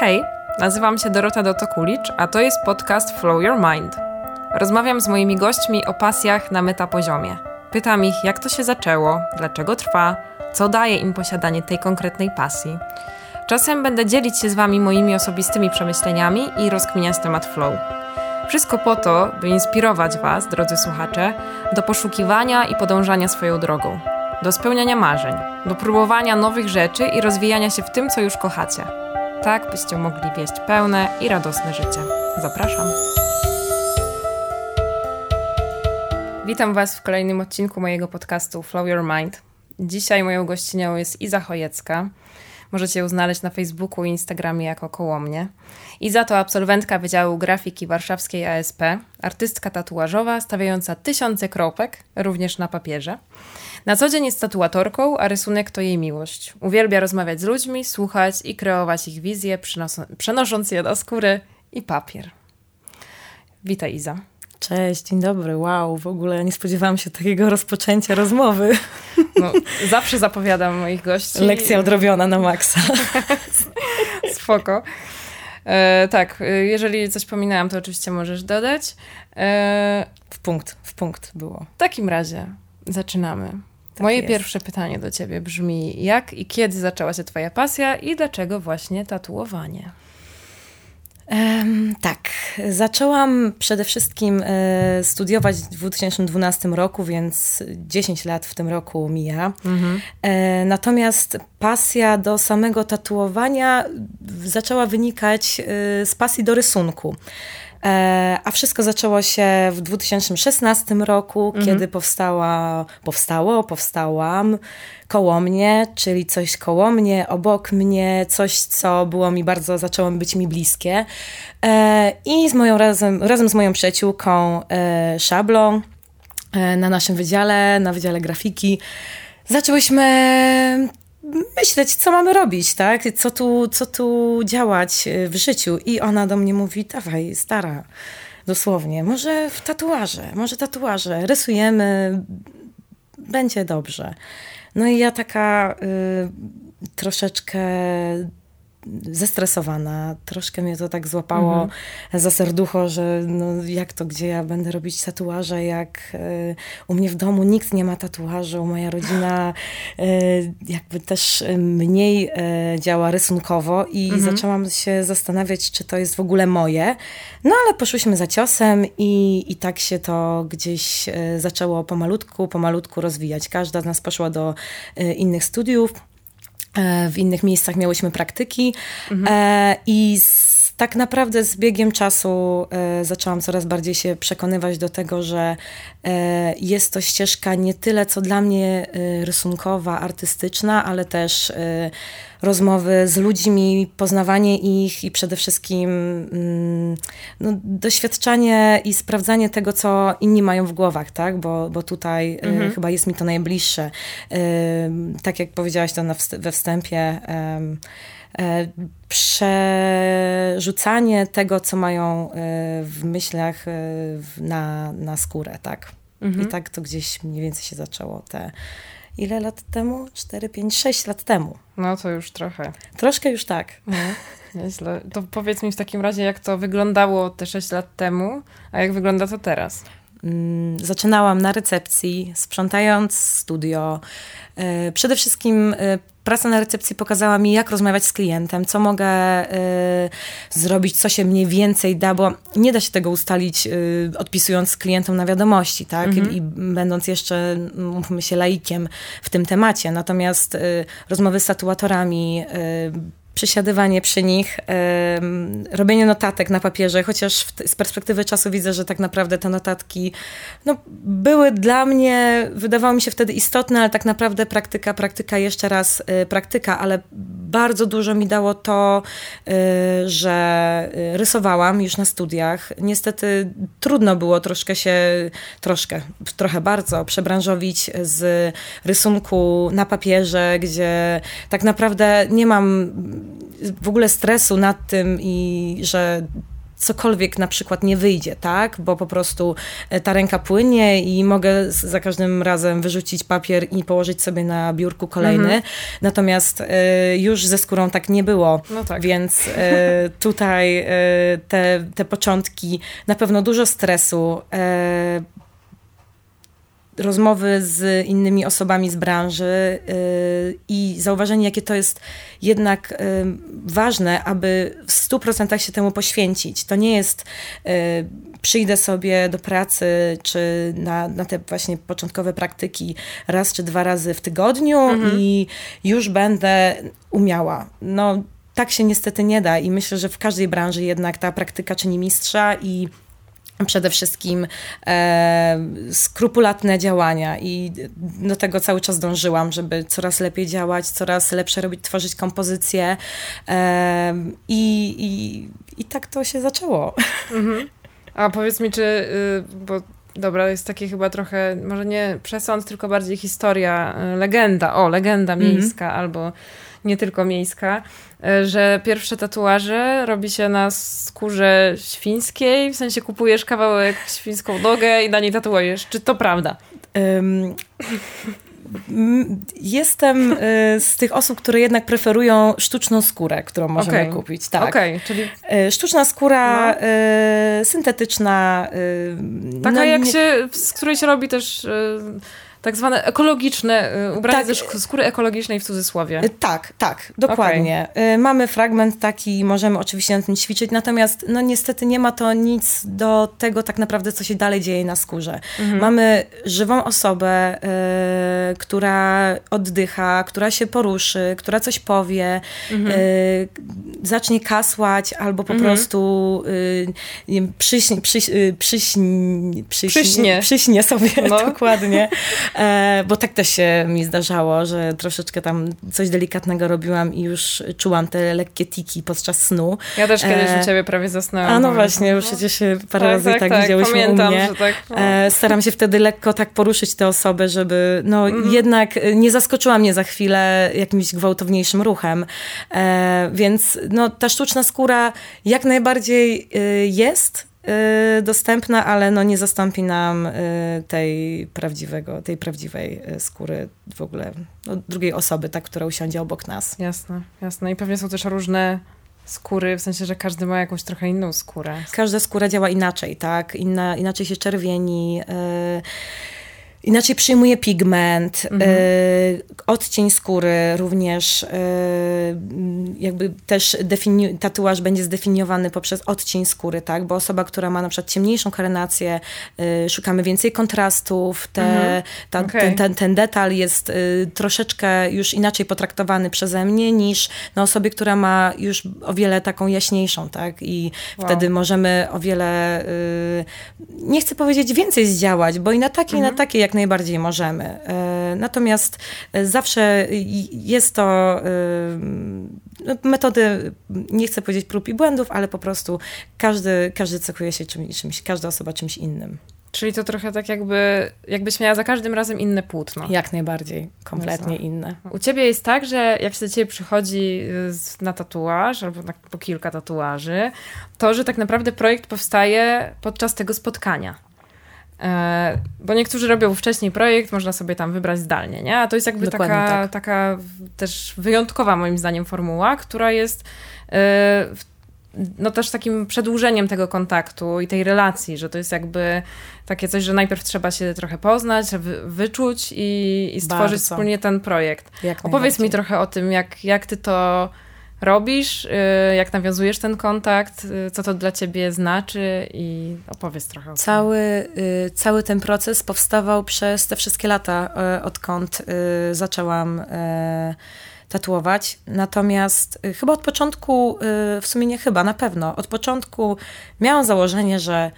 Hej, nazywam się Dorota Dotokulicz, a to jest podcast Flow Your Mind. Rozmawiam z moimi gośćmi o pasjach na metapoziomie. Pytam ich, jak to się zaczęło, dlaczego trwa, co daje im posiadanie tej konkretnej pasji. Czasem będę dzielić się z Wami moimi osobistymi przemyśleniami i rozkminiać temat flow. Wszystko po to, by inspirować Was, drodzy słuchacze, do poszukiwania i podążania swoją drogą, do spełniania marzeń, do próbowania nowych rzeczy i rozwijania się w tym, co już kochacie. Tak, byście mogli wieść pełne i radosne życie. Zapraszam. Witam Was w kolejnym odcinku mojego podcastu Flow Your Mind. Dzisiaj moją gościnią jest Iza Chojecka. Możecie ją znaleźć na Facebooku i Instagramie jako koło mnie. Iza to absolwentka Wydziału Grafiki Warszawskiej ASP, artystka tatuażowa stawiająca tysiące kropek, również na papierze. Na co dzień jest tatuatorką, a rysunek to jej miłość. Uwielbia rozmawiać z ludźmi, słuchać i kreować ich wizje, przenosząc je na skóry i papier. Witaj Iza. Cześć, dzień dobry. Wow, w ogóle nie spodziewałam się takiego rozpoczęcia rozmowy. No, zawsze zapowiadam moich gości. Lekcja odrobiona na maksa. Spoko. E, tak, e, jeżeli coś pominęłam, to oczywiście możesz dodać. E, w punkt, w punkt było. W takim razie zaczynamy. Tak Moje jest. pierwsze pytanie do ciebie brzmi: jak i kiedy zaczęła się Twoja pasja i dlaczego właśnie tatuowanie? Tak, zaczęłam przede wszystkim e, studiować w 2012 roku, więc 10 lat w tym roku mija. Mhm. E, natomiast pasja do samego tatuowania zaczęła wynikać e, z pasji do rysunku. E, a wszystko zaczęło się w 2016 roku, mhm. kiedy powstała, powstało, powstałam koło mnie, czyli coś koło mnie, obok mnie, coś, co było mi bardzo, zaczęło być mi bliskie. E, I z moją razem, razem z moją przyjaciółką e, Szablą na naszym wydziale, na Wydziale Grafiki, zaczęłyśmy myśleć, co mamy robić, tak? Co tu, co tu działać e, w życiu. I ona do mnie mówi, dawaj, stara, dosłownie, może w tatuaże, może tatuaże, rysujemy, będzie dobrze. No i ja taka y, troszeczkę zestresowana. Troszkę mnie to tak złapało mhm. za serducho, że no jak to, gdzie ja będę robić tatuaże, jak y, u mnie w domu nikt nie ma tatuażu, moja rodzina y, jakby też mniej y, działa rysunkowo i mhm. zaczęłam się zastanawiać, czy to jest w ogóle moje. No ale poszłyśmy za ciosem i, i tak się to gdzieś zaczęło pomalutku, pomalutku rozwijać. Każda z nas poszła do innych studiów, w innych miejscach miałyśmy praktyki mhm. E, i z, tak naprawdę z biegiem czasu e, zaczęłam coraz bardziej się przekonywać do tego, że jest to ścieżka nie tyle co dla mnie rysunkowa, artystyczna, ale też rozmowy z ludźmi, poznawanie ich i przede wszystkim mm, no, doświadczanie i sprawdzanie tego, co inni mają w głowach, tak? Bo, bo tutaj y, mhm. chyba jest mi to najbliższe. Y, tak jak powiedziałaś to we wstępie, e, przerzucanie tego, co mają w myślach na, na skórę, tak? Mhm. I tak to gdzieś mniej więcej się zaczęło. Te ile lat temu? 4, 5, 6 lat temu. No to już trochę. Troszkę już tak. No, nieźle. To powiedz mi w takim razie, jak to wyglądało te 6 lat temu, a jak wygląda to teraz? Mm, zaczynałam na recepcji, sprzątając studio. E, przede wszystkim e, praca na recepcji pokazała mi, jak rozmawiać z klientem, co mogę y, zrobić, co się mniej więcej da, bo nie da się tego ustalić y, odpisując klientom na wiadomości, tak? Mhm. I, I, będąc jeszcze, mówmy się, laikiem w tym temacie. Natomiast y, rozmowy z tatuatorami, przysiadywanie przy nich, robienie notatek na papierze, chociaż z perspektywy czasu widzę, że tak naprawdę te notatki no, były dla mnie, wydawało mi się wtedy istotne, ale tak naprawdę praktyka, praktyka, jeszcze raz yy, praktyka, ale bardzo dużo mi dało to, yy, że y, rysowałam już na studiach. Niestety trudno było troszkę się, troszkę, trochę bardzo przebranżowić z rysunku na papierze, gdzie tak naprawdę nie mam w ogóle stresu nad tym i że cokolwiek na przykład nie wyjdzie, tak? Bo po prostu e, ta ręka płynie i mogę za każdym razem wyrzucić papier i położyć sobie na biurku kolejny. Mhm. Natomiast y, już ze skórą tak nie było. No tak. Więc y, tutaj y, te, te początki, na pewno dużo stresu, rozmowy z innymi osobami z branży yy, i zauważenie, jakie to jest jednak yy, ważne, aby w 100% się temu poświęcić. To nie jest yy, przyjdę sobie do pracy, czy na, na te właśnie początkowe praktyki raz czy dwa razy w tygodniu mhm. i już będę umiała. No, tak się niestety nie da i myślę, że w każdej branży jednak ta praktyka czyni mistrza i przede wszystkim e, skrupulatne działania i do tego cały czas dążyłam, żeby coraz lepiej działać, coraz lepsze robić, tworzyć kompozycje e, i, i, i, tak to się zaczęło. Mhm. A powiedz mi, czy, y, bo dobra, jest takie chyba trochę, może nie przesąd, tylko bardziej historia, y, legenda, o, legenda mhm. miejska albo nie tylko miejska, e, że pierwsze tatuaże robi się na skórze świńskiej, w sensie kupujesz kawałek świńską nogę i na niej tatuujesz. Czy to prawda? Um, Jestem y, z tych osób, które jednak preferują sztuczną skórę, którą możemy okay. kupić. Tak. Okay, czyli... Y, sztuczna skóra no. Syntetyczna. Taka no, jak nie... się, z której się robi też tak zwane ekologiczne, y, ubranie tak. ze skóry ekologicznej w cudzysłowie. Y, tak, tak, dokładnie. Okay. Mamy fragment taki, możemy oczywiście na tym ćwiczyć, natomiast no niestety nie ma to nic do tego tak naprawdę, co się dalej dzieje na skórze. Mhm. Mamy żywą osobę, y, która oddycha, która się poruszy, która coś powie, mhm. y, zacznie kasłać albo po mhm. prostu y, przyśnie, przyś, y, przyśnie, przyśnie, przyśnie sobie, no. dokładnie. E, bo tak też się mi zdarzało, że troszeczkę tam coś delikatnego robiłam i już czułam te lekkie tiki podczas snu. Ja też kiedyś e, u ciebie prawie zasnęłam. A no właśnie, no. przecież się parę tak, razy tak, tak, tak widziałyśmy Pamiętam, u mnie. Że tak, no. e, staram się wtedy lekko tak poruszyć tę osobę, żeby no mhm. jednak nie zaskoczyła mnie za chwilę jakimś gwałtowniejszym ruchem. Więc no ta sztuczna skóra jak najbardziej y, jest, dostępna, ale no nie zastąpi nam y, tej prawdziwego, tej prawdziwej y, skóry w ogóle no, drugiej osoby, tak, która usiądzie obok nas. Jasne, jasne. I pewnie są też różne skóry, w sensie, że każdy ma jakąś trochę inną skórę. Każda skóra działa inaczej, tak? Inna, inaczej się czerwieni. Yy Inaczej przyjmuje pigment, mhm. y, odcień skóry również, y, jakby też defini- tatuaż będzie zdefiniowany poprzez odcień skóry, tak? Bo osoba, która ma na przykład ciemniejszą karenację, y, szukamy więcej kontrastów, te, mhm. ta, okay. ten, ten, ten, detal jest y, troszeczkę już inaczej potraktowany przeze mnie niż na osobie, która ma już o wiele taką jaśniejszą, tak? I wow. wtedy możemy o wiele, y, nie chcę powiedzieć więcej zdziałać, bo i na takie, mhm. i na takie, jak jak najbardziej możemy. E, natomiast e, zawsze jest to e, no, metody, nie chcę powiedzieć prób i błędów, ale po prostu każdy, każdy cechuje się czymś, każda osoba czymś innym. Czyli to trochę tak jakby, jakbyś miała za każdym razem inne płótno. Jak najbardziej, kompletnie inne. U ciebie jest tak, że jak się do ciebie przychodzi na tatuaż, albo na, po kilka tatuaży, to, że tak naprawdę projekt powstaje podczas tego spotkania. E, bo niektórzy robią wcześniej projekt, można sobie tam wybrać zdalnie, nie? A to jest jakby taka, tak. taka też wyjątkowa moim zdaniem formuła, która jest e, no też takim przedłużeniem tego kontaktu i tej relacji, że to jest jakby takie coś, że najpierw trzeba się trochę poznać, wyczuć i, i stworzyć Bardzo. wspólnie ten projekt. Jak Opowiedz mi trochę o tym, jak, jak ty to robisz, y, jak nawiązujesz ten kontakt, y, co to dla ciebie znaczy i opowiedz trochę o tym. Cały, y, cały ten proces powstawał przez te wszystkie lata, odkąd zaczęłam tatuować. Natomiast chyba od początku, w sumie nie chyba, na pewno, od początku miałam założenie, że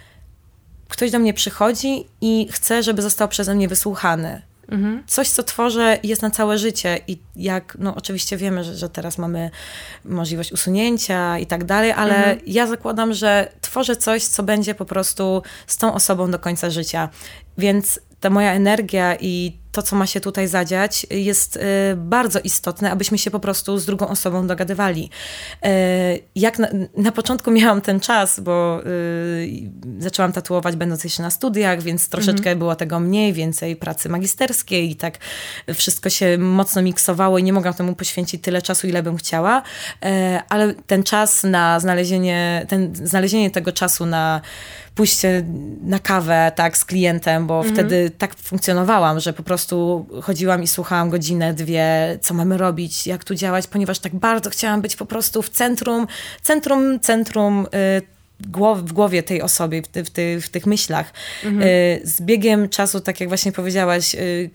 ktoś do mnie przychodzi i chce, żeby został przeze mnie wysłuchany Mhm. Coś, co tworzę, jest na całe życie i jak, no oczywiście wiemy, że, że teraz mamy możliwość usunięcia i tak dalej, ale mhm. ja zakładam, że tworzę coś, co będzie po prostu z tą osobą do końca życia. Więc ta moja energia i to, co ma się tutaj zadziać, jest y, bardzo istotne, abyśmy się po prostu z drugą osobą dogadywali. Y, jak na, na początku miałam ten czas, bo y, zaczęłam tatuować będąc jeszcze na studiach, więc troszeczkę mhm. było tego mniej, więcej pracy magisterskiej i tak wszystko się mocno miksowało i nie mogłam temu poświęcić tyle czasu, ile bym chciała, ale ten czas na znalezienie, ten, znalezienie tego czasu na pójście na kawę tak z klientem, bo mhm. wtedy tak funkcjonowałam, że po prostu chodziłam i słuchałam godzinę, dwie, co mamy robić, jak tu działać, ponieważ tak bardzo chciałam być po prostu w centrum, centrum, centrum y, w głowie tej osoby, w, ty, w, ty, w tych myślach. Mhm. Y, z biegiem czasu, tak jak właśnie powiedziałaś, y,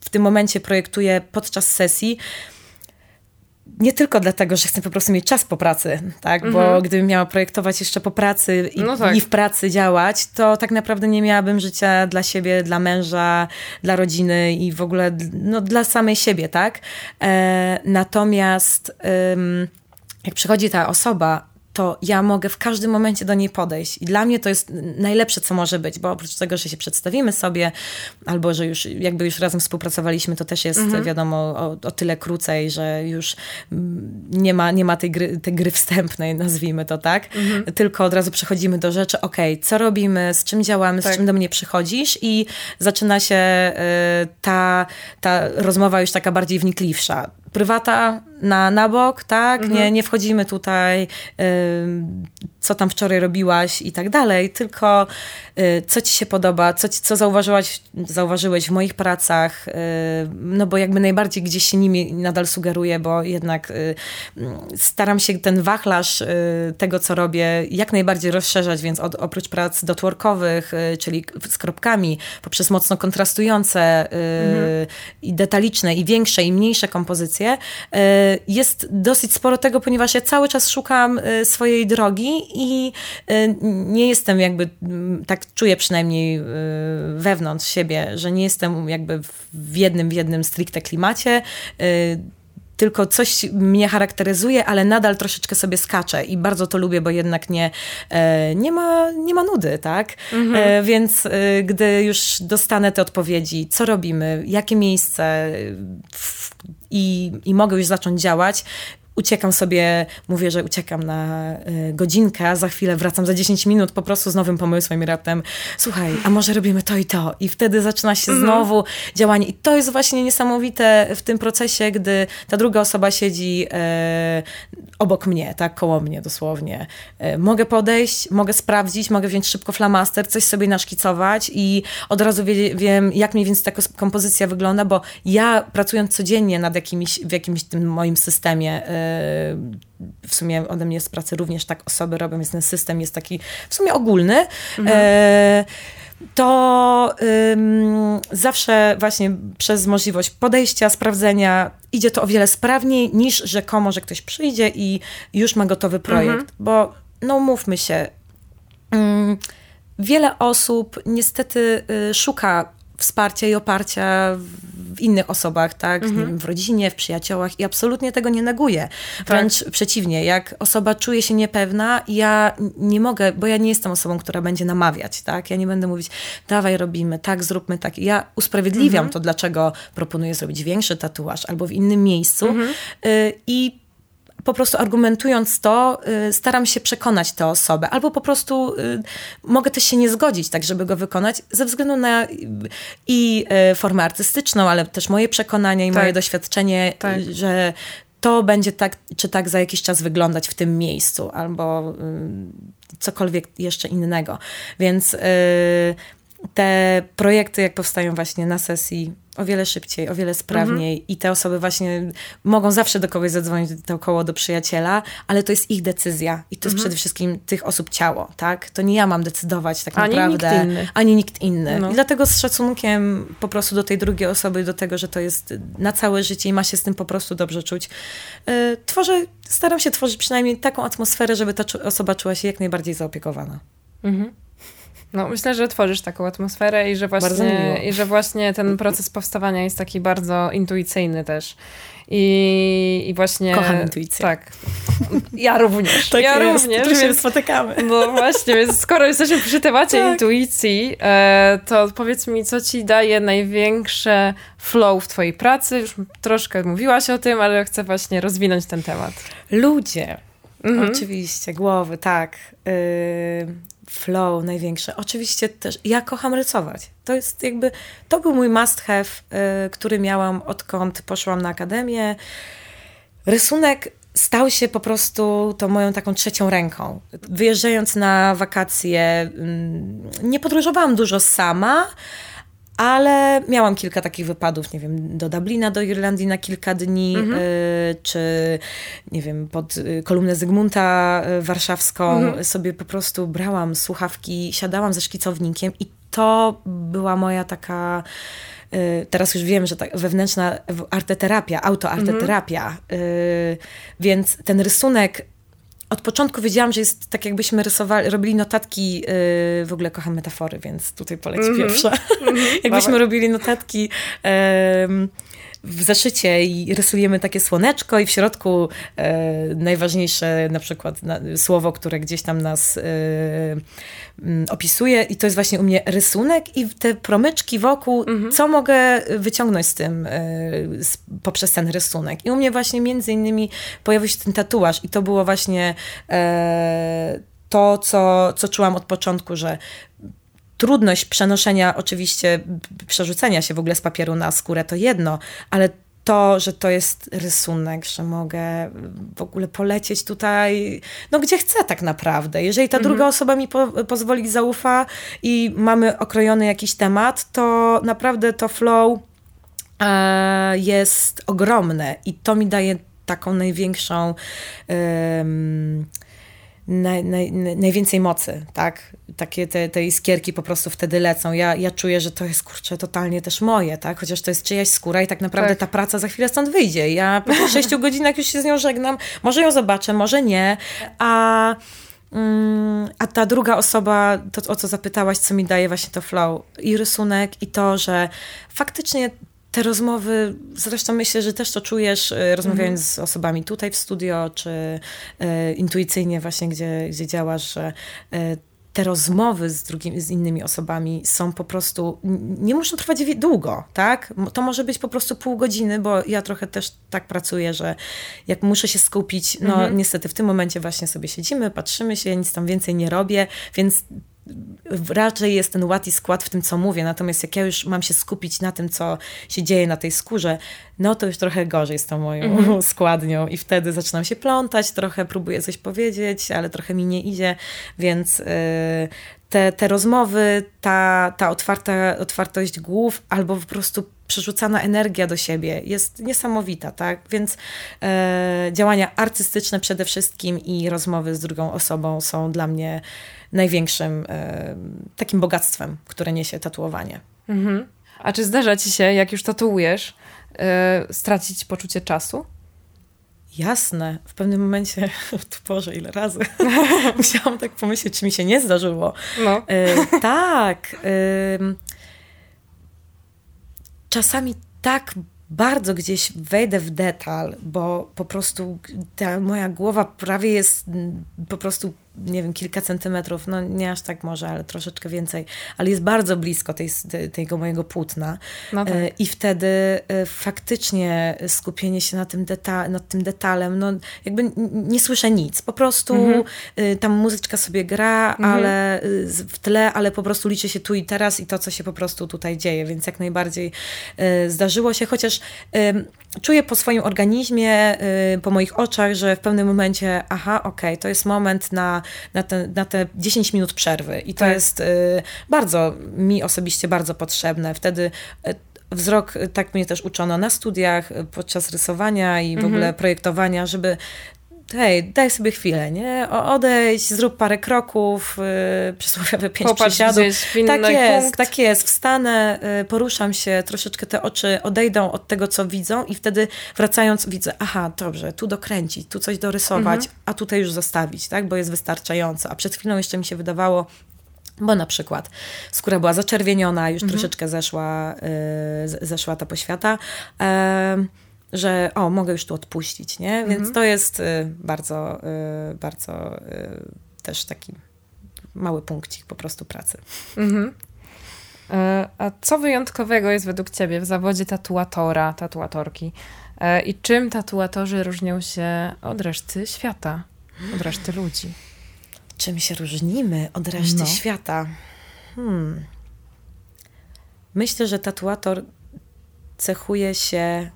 w tym momencie projektuję podczas sesji nie tylko dlatego, że chcę po prostu mieć czas po pracy, tak? Bo mhm. gdybym miała projektować jeszcze po pracy i, no tak. i, w pracy działać, to tak naprawdę nie miałabym życia dla siebie, dla męża, dla rodziny i w ogóle no, dla samej siebie, tak? E, natomiast ym, jak przychodzi ta osoba, to ja mogę w każdym momencie do niej podejść. I dla mnie to jest najlepsze, co może być, bo oprócz tego, że się przedstawimy sobie, albo że już jakby już razem współpracowaliśmy, to też jest mhm. wiadomo o, o, tyle krócej, że już nie ma, nie ma tej, gry, tej gry wstępnej, nazwijmy to tak, mhm. tylko od razu przechodzimy do rzeczy, ok, co robimy, z czym działamy, tak. z czym do mnie przychodzisz i zaczyna się y, ta, ta rozmowa już taka bardziej wnikliwsza prywata na, na bok, tak? Mhm. Nie, nie wchodzimy tutaj, y, co tam wczoraj robiłaś i tak dalej, tylko y, co ci się podoba, co, ci, co zauważyłaś, zauważyłeś w moich pracach, y, no bo jakby najbardziej gdzieś się nimi nadal sugeruję, bo jednak y, staram się ten wachlarz y, tego, co robię, jak najbardziej rozszerzać, więc od, oprócz prac dotworkowych, y, czyli z kropkami, poprzez mocno kontrastujące mhm. i detaliczne, i większe, i mniejsze kompozycje, jest dosyć sporo tego, ponieważ ja cały czas szukam swojej drogi i y, nie jestem jakby, mm, tak czuję przynajmniej wewnątrz siebie, że nie jestem jakby w jednym, w jednym stricte klimacie tylko coś mnie charakteryzuje, ale nadal troszeczkę sobie skaczę i bardzo to lubię, bo jednak nie, e, nie, ma, nie ma nudy, tak? Mhm. Więc gdy już dostanę te odpowiedzi, co robimy, jakie miejsce i, i mogę już zacząć działać, uciekam sobie, mówię, że uciekam na y, godzinkę, za chwilę wracam za 10 minut po prostu z nowym pomysłem i raptem słuchaj, a może robimy to i to i wtedy zaczyna się mm. znowu działanie i to jest właśnie niesamowite w tym procesie, gdy ta druga osoba siedzi e, obok mnie, tak, koło mnie dosłownie. E, mogę podejść, mogę sprawdzić, mogę wziąć szybko flamaster, coś sobie naszkicować i od razu wie, wiem, jak mniej więcej ta kompozycja wygląda, bo ja pracując codziennie nad jakimś, w jakimś tym moim systemie e, w sumie ode mnie z pracy również tak osoby robią, więc ten system jest taki w sumie ogólny. Mhm. E, to ym, zawsze właśnie przez możliwość podejścia, sprawdzenia idzie to o wiele sprawniej niż rzekomo, że ktoś przyjdzie i już ma gotowy projekt. Mhm. Bo no mówmy się, ym, wiele osób niestety y, szuka wsparcia i oparcia w innych osobach, tak? Mhm. Wiem, w rodzinie, w przyjaciołach i absolutnie tego nie neguję. Wręcz tak. przeciwnie, jak osoba czuje się niepewna, ja nie mogę, bo ja nie jestem osobą, która będzie namawiać, tak? Ja nie będę mówić, dawaj robimy, tak, zróbmy tak. Ja usprawiedliwiam mhm. to, dlaczego proponuję zrobić większy tatuaż albo w innym miejscu mhm. y, i po prostu argumentując to, y, staram się przekonać tę osobę, albo po prostu y, mogę też się nie zgodzić, tak, żeby go wykonać, ze względu na i y, formę artystyczną, ale też moje przekonanie i tak. moje doświadczenie, tak. że to będzie tak czy tak za jakiś czas wyglądać w tym miejscu, albo cokolwiek jeszcze innego. Więc te projekty, jak powstają właśnie na sesji, o wiele szybciej, o wiele sprawniej mhm. i te osoby właśnie mogą zawsze do kogoś zadzwonić to koło do przyjaciela, ale to jest ich decyzja i to jest mhm. przede wszystkim tych osób ciało, tak? To nie ja mam decydować tak ani naprawdę, nikt inny. ani nikt inny. No. I dlatego z szacunkiem po prostu do tej drugiej osoby, do tego, że to jest na całe życie i ma się z tym po prostu dobrze czuć, yy, tworzę, staram się tworzyć przynajmniej taką atmosferę, żeby ta osoba czuła się jak najbardziej zaopiekowana. Mhm. No, myślę, że tworzysz taką atmosferę i że właśnie, i że właśnie ten proces powstawania jest taki bardzo intuicyjny też. I, i właśnie... Kocham intuicję. Tak. Ja również. Tak ja jest, również. tu się więc- spotykamy. No właśnie, więc skoro jesteśmy przy temacie Tak. intuicji, e, to powiedz mi, co ci daje największe flow w twojej pracy? Już troszkę mówiłaś o tym, ale chcę właśnie rozwinąć ten temat. Ludzie. Mhm. Oczywiście, głowy, tak. Yy, flow największe. Oczywiście też, ja kocham rysować. To jest jakby, to był mój must have, yy, który miałam odkąd poszłam na akademię. Rysunek stał się po prostu tą moją taką trzecią ręką. Wyjeżdżając na wakacje, mm, nie podróżowałam dużo sama, ale miałam kilka takich wypadów, nie wiem, do Dublina, do Irlandii na kilka dni, y, czy nie wiem, pod y, kolumnę Zygmunta y, warszawską sobie po prostu brałam słuchawki, siadałam ze szkicownikiem i to była moja taka y, teraz już wiem, że tak wewnętrzna arteterapia, autoarteterapia, y, więc ten rysunek od początku wiedziałam, że jest tak jakbyśmy rysowali, robili notatki, yy, w ogóle kocham metafory, więc tutaj poleci pierwsza. jakbyśmy Dawaj. robili notatki em, w zeszycie i rysujemy takie słoneczko i w środku e, najważniejsze na przykład na, słowo, które gdzieś tam nas e, mm, opisuje i to jest właśnie u mnie rysunek i te promyczki wokół, co mogę wyciągnąć z tym, e, z, poprzez ten rysunek. I u mnie właśnie między innymi pojawił się ten tatuaż i to było właśnie e, to, co, co czułam od początku, że trudność przenoszenia, oczywiście przerzucenia się w ogóle z papieru na skórę to jedno, ale to, że to jest rysunek, że mogę w ogóle polecieć tutaj, no gdzie chcę tak naprawdę. Jeżeli ta druga osoba mi po, pozwoli, zaufa i mamy okrojony jakiś temat, to naprawdę to flow e, jest ogromne i to mi daje taką największą naj, naj, naj- najwięcej mocy, tak? Takie te, te iskierki po prostu wtedy lecą. Ja, ja czuję, że to jest, kurczę, totalnie też moje, tak? Chociaż to jest czyjaś skóra i tak naprawdę Tak. ta praca za chwilę stąd wyjdzie. Ja po sześciu godzinach już się z nią żegnam. Może ją zobaczę, może nie. A... Mm, A ta druga osoba, to o co zapytałaś, co mi daje właśnie to flow i rysunek, i to, że faktycznie te rozmowy, zresztą myślę, że też to czujesz, e, rozmawiając z osobami tutaj w studio, czy e, intuicyjnie właśnie, gdzie, gdzie działasz, że e, te rozmowy z, drugimi, z innymi osobami są po prostu, nie muszą trwać długo, tak? To może być po prostu pół godziny, bo ja trochę też tak pracuję, że jak muszę się skupić, no niestety w tym momencie właśnie sobie siedzimy, patrzymy się, nic tam więcej nie robię, więc raczej jest ten ład i skład w tym, co mówię. Natomiast jak ja już mam się skupić na tym, co się dzieje na tej skórze, no to już trochę gorzej z tą moją składnią i wtedy zaczynam się plątać, trochę próbuję coś powiedzieć, ale trochę mi nie idzie, więc yy, te, te rozmowy, ta, ta otwarta, otwartość głów albo po prostu przerzucana energia do siebie jest niesamowita, tak? Więc e, działania artystyczne przede wszystkim i rozmowy z drugą osobą są dla mnie największym e, takim bogactwem, które niesie tatuowanie. Mhm. A czy zdarza ci się, jak już tatuujesz, e, stracić poczucie czasu? Jasne, w pewnym momencie, tu Boże, ile razy, musiałam tak pomyśleć, czy mi się nie zdarzyło. No. E, tak. czasami tak bardzo gdzieś wejdę w detal, bo po prostu ta moja głowa prawie jest mm, po prostu, nie wiem, kilka centymetrów, no nie aż tak może, ale troszeczkę więcej, ale jest bardzo blisko tej, tego mojego płótna. No tak. E, I wtedy e, faktycznie skupienie się na tym, deta- nad tym detalem, no jakby nie słyszę nic. Po prostu e, tam muzyczka sobie gra, ale e, z- w tle, ale po prostu liczy się tu i teraz i to, co się po prostu tutaj dzieje, więc jak najbardziej zdarzyło się, chociaż czuję po swoim organizmie, po moich oczach, że w pewnym momencie, aha, okej, to jest moment na, na, te, na te 10 minut przerwy i to Tak. jest e, bardzo, mi osobiście bardzo potrzebne. Wtedy e, wzrok, e, tak mnie też uczono na studiach, e, podczas rysowania i w Mhm. ogóle projektowania, żeby hej, daj sobie chwilę, nie? Odejdź, zrób parę kroków, yy, przysłowiowe pięć Popatrz przysiadów. Tak jest, punkt. tak jest. Wstanę, y, poruszam się, troszeczkę te oczy odejdą od tego, co widzą i wtedy wracając widzę, aha, dobrze, tu dokręcić, tu coś dorysować, Mhm. a tutaj już zostawić, tak? Bo jest wystarczająco. A przed chwilą jeszcze mi się wydawało, bo na przykład skóra była zaczerwieniona, już troszeczkę zeszła, y, z- zeszła ta poświata, em, że o, mogę już tu odpuścić, nie? Więc mhm. to jest y, bardzo, y, bardzo y, też taki mały punkcik po prostu pracy. Mhm. E, a co wyjątkowego jest według Ciebie w zawodzie tatuatora, tatuatorki? E, I czym tatuatorzy różnią się od reszty świata, od reszty ludzi? Czym się różnimy od reszty no. świata? Hmm. Myślę, że tatuator cechuje się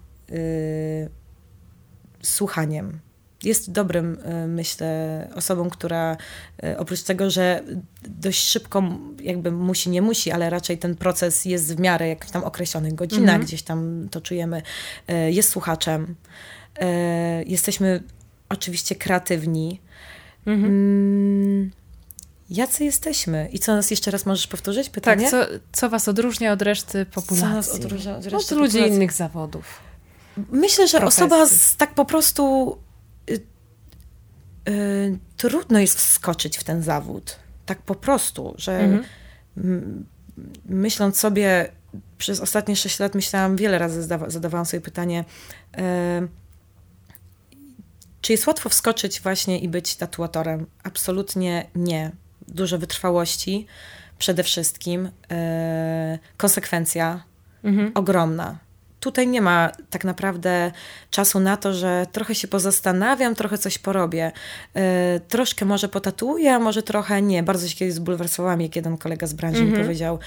słuchaniem jest dobrym, e, myślę, osobą, która e, oprócz tego, że dość szybko jakby musi, nie musi, ale raczej ten proces jest w miarę jak tam określonych godzinach, mhm. gdzieś tam to czujemy, jest słuchaczem. Jesteśmy oczywiście kreatywni. Mhm. Mm, jacy jesteśmy? I co nas jeszcze raz możesz powtórzyć? Pytanie? Tak, co, co was odróżnia od reszty populacji? Co nas odróżnia od reszty od ludzi innych zawodów. Myślę, że Profesji. osoba z tak po prostu Y, trudno jest wskoczyć w ten zawód. Tak po prostu, że mhm. myśląc sobie, przez ostatnie 6 lat myślałam, wiele razy zadawałam sobie pytanie, y, czy jest łatwo wskoczyć właśnie i być tatuatorem? Absolutnie nie. Dużo wytrwałości przede wszystkim, y, konsekwencja mhm. ogromna tutaj nie ma tak naprawdę czasu na to, że trochę się pozastanawiam, trochę coś porobię. Yy, troszkę może potatuję, a może trochę nie. Bardzo się kiedyś zbulwersowałam, jak jeden kolega z branży mm -hmm. mi mhm. powiedział,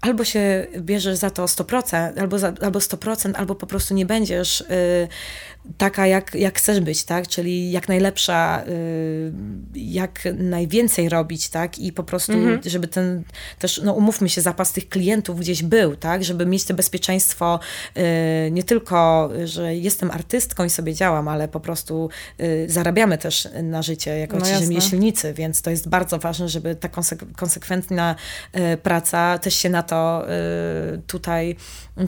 albo się bierzesz za to 100%, albo, za, albo 100%, albo po prostu nie będziesz yy, taka, jak, jak chcesz być, tak? Czyli jak najlepsza, yy, jak najwięcej robić, tak? I po prostu, mhm. żeby ten też, no umówmy się, zapas tych klientów gdzieś był, tak? Żeby mieć to bezpieczeństwo yy, nie tylko, że jestem artystką i sobie działam, ale po prostu yy, zarabiamy też na życie jako no rzemieślnicy, więc to jest bardzo ważne, żeby ta konsek konsekwentna y, praca też się na to y, tutaj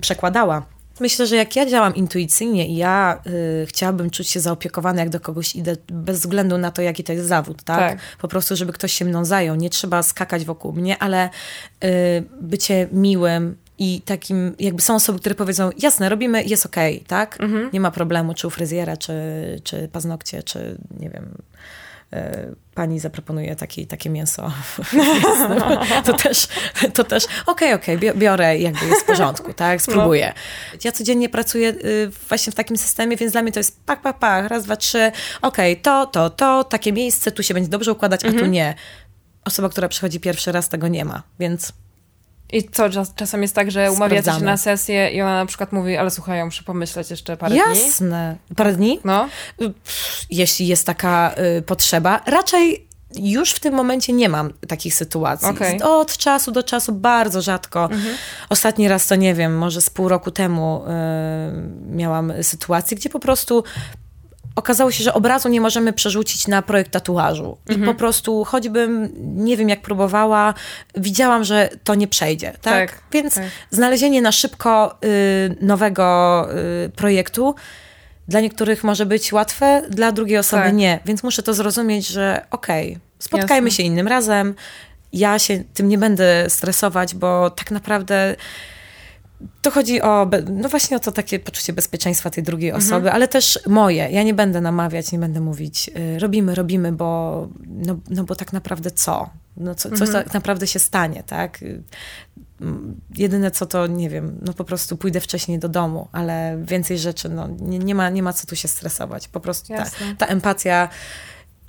przekładała. Myślę, że jak ja działam intuicyjnie i ja y, chciałabym czuć się zaopiekowana, jak do kogoś idę, bez względu na to, jaki to jest zawód, tak? tak. Po prostu, żeby ktoś się mną zajął. Nie trzeba skakać wokół mnie, ale y, bycie miłym, i takim, jakby są osoby, które powiedzą, jasne, robimy, jest okej, okay, tak? Mhm. Nie ma problemu, czy u fryzjera, czy, czy paznokcie, czy nie wiem, pani zaproponuje taki, takie mięso. to też, to też okej, okay, okej, okay, biorę jakby jest w porządku, tak, no. spróbuję. Ja codziennie pracuję y, właśnie w takim systemie, więc dla mnie to jest pak, pak, pak, raz, dwa, trzy, okej, okay, to, to, to, takie miejsce, tu się będzie dobrze układać, a tu mhm. nie. Osoba, która przychodzi pierwszy raz, tego nie ma, więc i co, czas, czasem jest tak, że umawiacie się na sesję i ona na przykład mówi, ale słuchaj, ja muszę pomyśleć jeszcze parę Jasne. dni. Jasne. Parę dni? No. Jeśli jest taka y, potrzeba. Raczej już w tym momencie nie mam takich sytuacji. Okay. Od czasu do czasu bardzo rzadko. Mhm. Ostatni raz to nie wiem, może z pół roku temu y, miałam sytuację, gdzie po prostu okazało się, że obrazu nie możemy przerzucić na projekt tatuażu. I mhm. po prostu, choćbym nie wiem jak próbowała, widziałam, że to nie przejdzie. Tak? tak Więc tak. znalezienie na szybko y, nowego y, projektu dla niektórych może być łatwe, dla drugiej osoby tak. nie. Więc muszę to zrozumieć, że okej, okay, spotkajmy Jasne. się innym razem. Ja się tym nie będę stresować, bo tak naprawdę to chodzi o, no właśnie o to takie poczucie bezpieczeństwa tej drugiej mhm. osoby, ale też moje. Ja nie będę namawiać, nie będę mówić, y, robimy, robimy, bo, no, no bo tak naprawdę co? No co, mhm. co tak naprawdę się stanie, tak? Y, jedyne co to, nie wiem, no po prostu pójdę wcześniej do domu, ale więcej rzeczy, no nie, nie, ma, nie ma co tu się stresować. Po prostu ta, ta empatia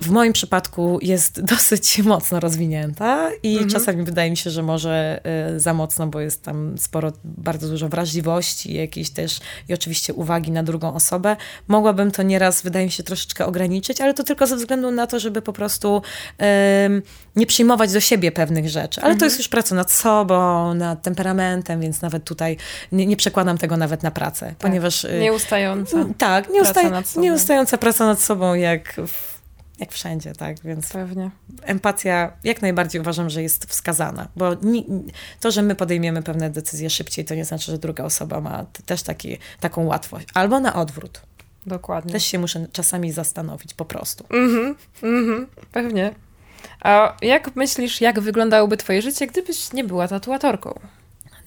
w moim przypadku jest dosyć mocno rozwinięta i mhm. czasami wydaje mi się, że może y, za mocno, bo jest tam sporo, bardzo dużo wrażliwości, jakiejś też i oczywiście uwagi na drugą osobę. Mogłabym to nieraz, wydaje mi się, troszeczkę ograniczyć, ale to tylko ze względu na to, żeby po prostu nie przyjmować do siebie pewnych rzeczy. Ale mhm. to jest już praca nad sobą, nad temperamentem, więc nawet tutaj nie, nie przekładam tego nawet na pracę, tak. ponieważ... Y, nieustająca. Tak, nieustająca praca, nieustająca praca nad sobą, jak w jak wszędzie, tak? Więc Pewnie. empatia jak najbardziej uważam, że jest wskazana, bo ni- to, że my podejmiemy pewne decyzje szybciej, to nie znaczy, że druga osoba ma też taki, taką łatwość. Albo na odwrót. Dokładnie. Też się muszę czasami zastanowić po prostu. Mhm, mhm, pewnie. A jak myślisz, jak wyglądałoby twoje życie, gdybyś nie była tatuatorką?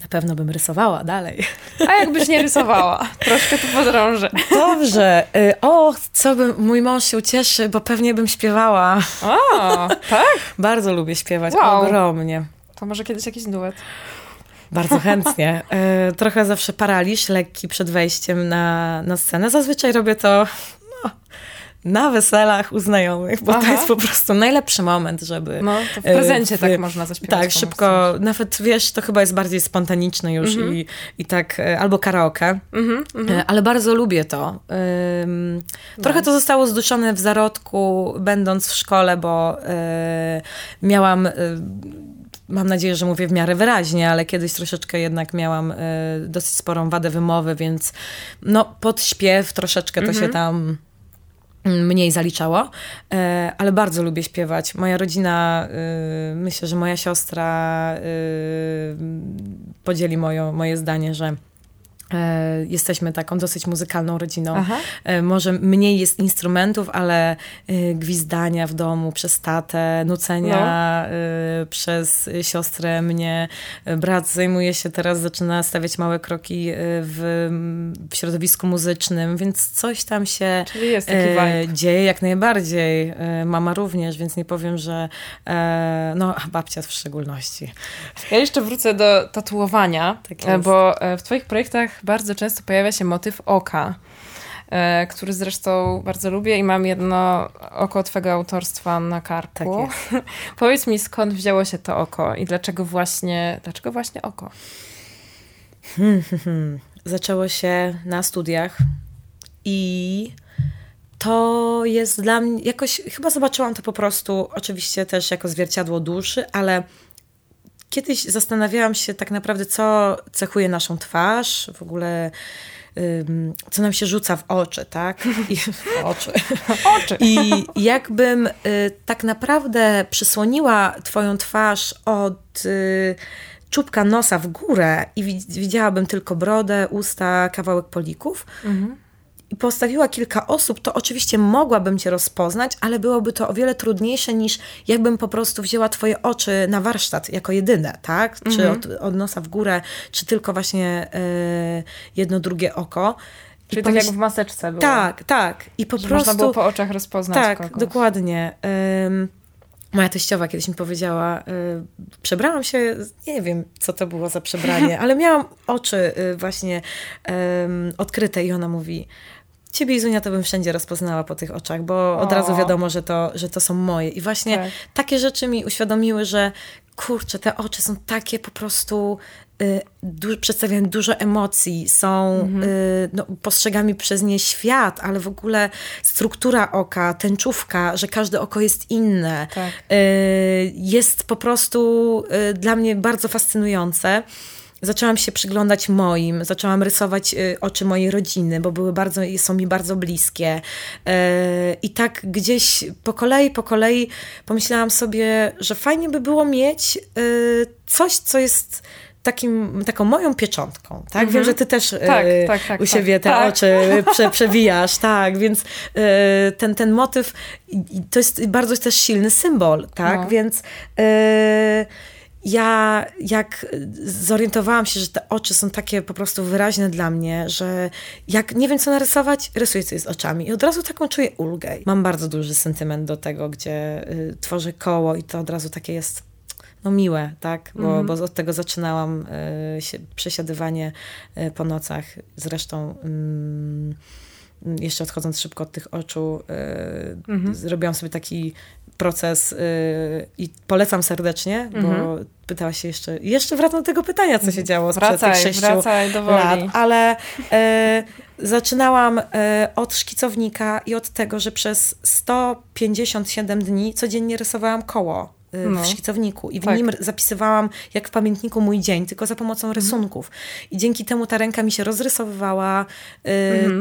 Na pewno bym rysowała dalej. A jakbyś nie rysowała? Troszkę tu podrążę. Dobrze. Y, o, co bym, mój mąż się ucieszy, bo pewnie bym śpiewała. O, tak? Bardzo lubię śpiewać, Wow. ogromnie. To może kiedyś jakiś duet. Bardzo chętnie. Y, Trochę zawsze paraliż lekki przed wejściem na, na scenę. Zazwyczaj robię to no, na weselach u znajomych, bo to Aha. jest po prostu najlepszy moment, żeby... No, to w y, prezencie w- tak można zaśpiewać. Tak, szybko, nawet wiesz, to chyba jest bardziej spontaniczne już i, i tak, e, albo karaoke, Mhm, mhm. E, ale bardzo lubię to. Ym, Trochę to zostało zduszone w zarodku, będąc w szkole, bo e, miałam, e, mam nadzieję, że mówię w miarę wyraźnie, ale kiedyś troszeczkę jednak miałam e, dosyć sporą wadę wymowy, więc no pod śpiew troszeczkę to się tam mm, mniej zaliczało, e, ale bardzo lubię śpiewać. Moja rodzina, y, myślę, że moja siostra y, podzieli moją, moje zdanie, że e, jesteśmy taką dosyć muzykalną rodziną. Aha. E, Może mniej jest instrumentów, ale e, gwizdania w domu przez tatę, nucenia e, przez siostrę mnie. E, Brat zajmuje się teraz, zaczyna stawiać małe kroki e, w, w środowisku muzycznym, więc coś tam się e, dzieje jak najbardziej. E, Mama również, więc nie powiem, że e, no, a babcia w szczególności. Ja jeszcze wrócę do tatuowania, Tak e, bo e, w Twoich projektach bardzo często pojawia się motyw oka, e, który zresztą bardzo lubię i mam jedno oko Twojego autorstwa na karku. Tak Powiedz mi, skąd wzięło się to oko i dlaczego właśnie, dlaczego właśnie oko? Zaczęło się na studiach i to jest dla mnie, jakoś chyba zobaczyłam to po prostu, oczywiście też jako zwierciadło duszy, ale kiedyś zastanawiałam się tak naprawdę, co cechuje naszą twarz, w ogóle ym, co nam się rzuca w oczy, tak? I, w oczy. Oczy! I jakbym y, tak naprawdę przysłoniła twoją twarz od y, czubka nosa w górę i wi- widziałabym tylko brodę, usta, kawałek polików i postawiła kilka osób, to oczywiście mogłabym cię rozpoznać, ale byłoby to o wiele trudniejsze niż jakbym po prostu wzięła twoje oczy na warsztat jako jedyne, tak? Czy od, od nosa w górę, czy tylko właśnie y, jedno, drugie oko. I Czyli tak jak pomyśl- w maseczce było. tak, tak. I po Że prostu. można było po oczach rozpoznać Tak, kogoś. dokładnie. Ym, moja teściowa kiedyś mi powiedziała, y, przebrałam się, nie wiem, co to było za przebranie, ale miałam oczy y, właśnie ym, odkryte i ona mówi, ciebie Izunia to bym wszędzie rozpoznała po tych oczach, bo od O. razu wiadomo, że to, że to są moje. I właśnie Tak. takie rzeczy mi uświadomiły, że kurczę, te oczy są takie po prostu y, du- przedstawiają dużo emocji, są Mhm. y, no, postrzegami przez nie świat, ale w ogóle struktura oka, tęczówka, że każde oko jest inne, Tak. y, jest po prostu y, dla mnie bardzo fascynujące. Zaczęłam się przyglądać moim, zaczęłam rysować y, oczy mojej rodziny, bo były bardzo, są mi bardzo bliskie. Y, I tak gdzieś po kolei, po kolei pomyślałam sobie, że fajnie by było mieć y, coś, co jest takim, taką moją pieczątką, tak? Wiem, że ty też y, Tak, tak, tak, u tak. siebie te Tak. oczy prze, przewijasz, tak, więc y, ten, ten motyw i to jest bardzo też silny symbol, tak, No. więc y, ja jak zorientowałam się, że te oczy są takie po prostu wyraźne dla mnie, że jak nie wiem co narysować, rysuję coś z oczami i od razu taką czuję ulgę. Mam bardzo duży sentyment do tego, gdzie y, tworzę koło i to od razu takie jest no miłe, tak? Bo, bo od tego zaczynałam y, się, przesiadywanie y, po nocach. Zresztą mm, jeszcze odchodząc szybko od tych oczu, y, zrobiłam sobie taki proces y, i polecam serdecznie, bo pytałaś się jeszcze, jeszcze wracam do tego pytania, co się działo sprzed tych Wracaj, sześciu wracaj do lat, ale e, zaczynałam e, od szkicownika i od tego, że przez 157 dni codziennie rysowałam koło No. w szkicowniku i w Tak. nim zapisywałam jak w pamiętniku mój dzień, tylko za pomocą rysunków. I dzięki temu ta ręka mi się rozrysowywała, e,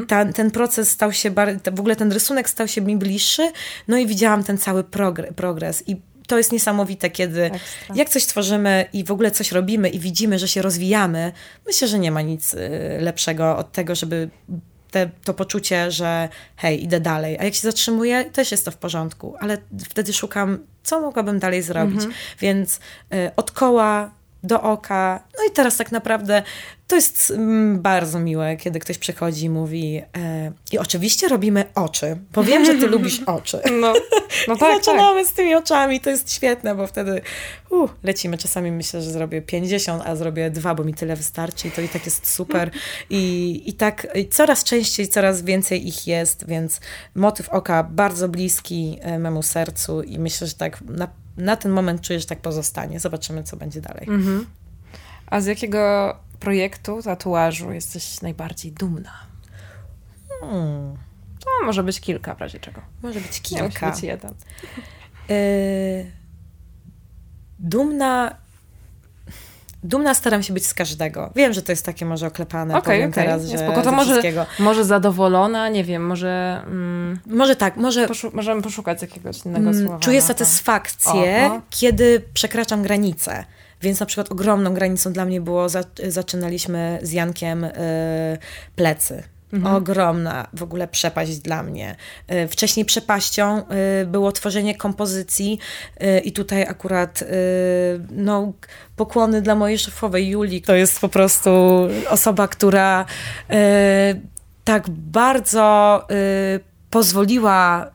ta, ten proces stał się, w ogóle ten rysunek stał się mi bliższy, no i widziałam ten cały progre- progres i to jest niesamowite, kiedy Ekstra. jak coś tworzymy i w ogóle coś robimy i widzimy, że się rozwijamy, myślę, że nie ma nic y, lepszego od tego, żeby te, to poczucie, że hej, idę dalej. A jak się zatrzymuję, też jest to w porządku, ale wtedy szukam, co mogłabym dalej zrobić. Więc y, od koła do oka. No i teraz tak naprawdę to jest mm, bardzo miłe, kiedy ktoś przychodzi i mówi e, i oczywiście robimy oczy, bo wiem, że ty lubisz oczy. No, no tak, Zaczynamy tak. z tymi oczami, to jest świetne, bo wtedy uh, lecimy. Czasami myślę, że zrobię 50, a zrobię dwa, bo mi tyle wystarczy i to i tak jest super. I, i tak i coraz częściej, coraz więcej ich jest, więc motyw oka bardzo bliski e, memu sercu i myślę, że tak na, na ten moment czuję, że tak pozostanie. Zobaczymy, co będzie dalej. Mhm. A z jakiego projektu, tatuażu jesteś najbardziej dumna? Hmm, To może być kilka, w razie czego. może być Nie musi kilka. być jeden. Y, dumna. Dumna staram się być z każdego. Wiem, że to jest takie może oklepane, Okej, powiem okej. teraz, że spoko. To może- wszystkiego. Może zadowolona, nie wiem, może mm, Może tak, może poszu- możemy poszukać jakiegoś innego mm, słowa. czuję no, satysfakcję, O, o. kiedy przekraczam granicę. Więc na przykład ogromną granicą dla mnie było, za, zaczynaliśmy z Jankiem y, plecy. Mhm. Ogromna w ogóle przepaść dla mnie. Y, Wcześniej przepaścią y, było tworzenie kompozycji y, i tutaj akurat no, pokłony dla mojej szefowej Julii. To jest po prostu osoba, która tak bardzo pozwoliła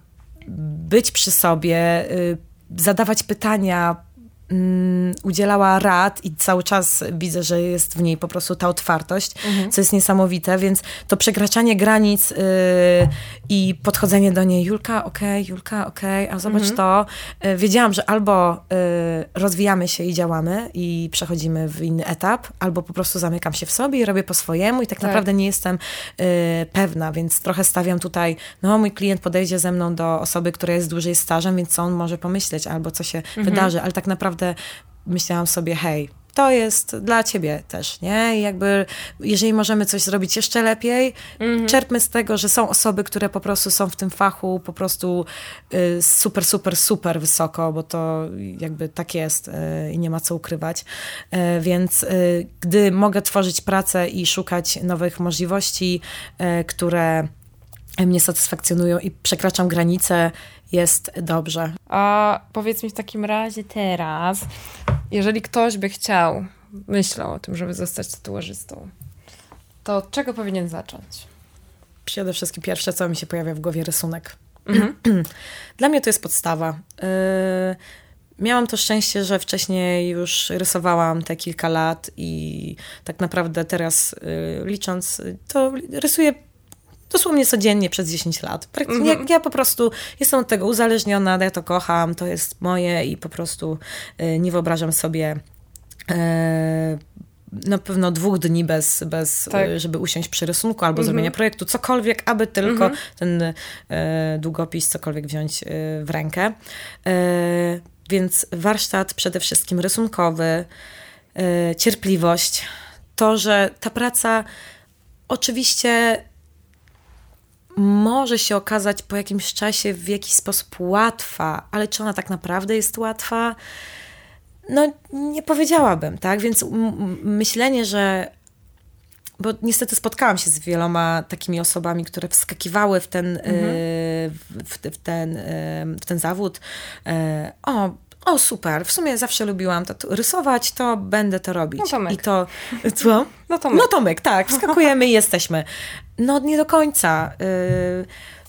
być przy sobie, zadawać pytania, mm, udzielała rad i cały czas widzę, że jest w niej po prostu ta otwartość, co jest niesamowite, więc to przekraczanie granic y, i podchodzenie do niej, Julka, okej, Julka, okej, a zobacz to. Y, wiedziałam, że albo y, rozwijamy się i działamy i przechodzimy w inny etap, albo po prostu zamykam się w sobie i robię po swojemu i tak, Tak. naprawdę nie jestem pewna, więc trochę stawiam tutaj, no mój klient podejdzie ze mną do osoby, która jest dłużej stażem, więc co on może pomyśleć, albo co się wydarzy, ale tak naprawdę myślałam sobie, hej, to jest dla ciebie też, nie? I jakby, jeżeli możemy coś zrobić jeszcze lepiej, czerpmy z tego, że są osoby, które po prostu są w tym fachu po prostu y, super, super, super wysoko, bo to jakby tak jest y, i nie ma co ukrywać. Y, więc y, gdy mogę tworzyć pracę i szukać nowych możliwości, y, które mnie satysfakcjonują i przekraczam granice, jest dobrze. A powiedz mi w takim razie teraz, jeżeli ktoś by chciał, myślał o tym, żeby zostać tatuażystą, to od czego powinien zacząć? Przede wszystkim pierwsze, co mi się pojawia w głowie, rysunek. Mhm. Dla mnie to jest podstawa. Yy, miałam to szczęście, że wcześniej już rysowałam te kilka lat i tak naprawdę teraz yy, licząc, y, to rysuję dosłownie codziennie przez 10 lat. Praktycznie Mhm. ja, ja po prostu jestem od tego uzależniona, ja to kocham, to jest moje i po prostu yy, nie wyobrażam sobie yy, na pewno dwóch dni bez, bez Tak. y, żeby usiąść przy rysunku albo Mhm. zrobienia projektu, cokolwiek, aby tylko Mhm. ten y, długopis, cokolwiek wziąć y, w rękę. Y, więc warsztat przede wszystkim rysunkowy, y, cierpliwość, to, że ta praca oczywiście może się okazać po jakimś czasie w jakiś sposób łatwa, ale czy ona tak naprawdę jest łatwa? No, nie powiedziałabym, tak? Więc myślenie, że. Bo niestety spotkałam się z wieloma takimi osobami, które wskakiwały w ten, y, w, w, ten, y, w ten zawód. Y, o, o, super, w sumie zawsze lubiłam to rysować, to będę to robić. No Tomek. I to. Co? No to my. No Tomek, tak, wskakujemy i jesteśmy. No nie do końca, y,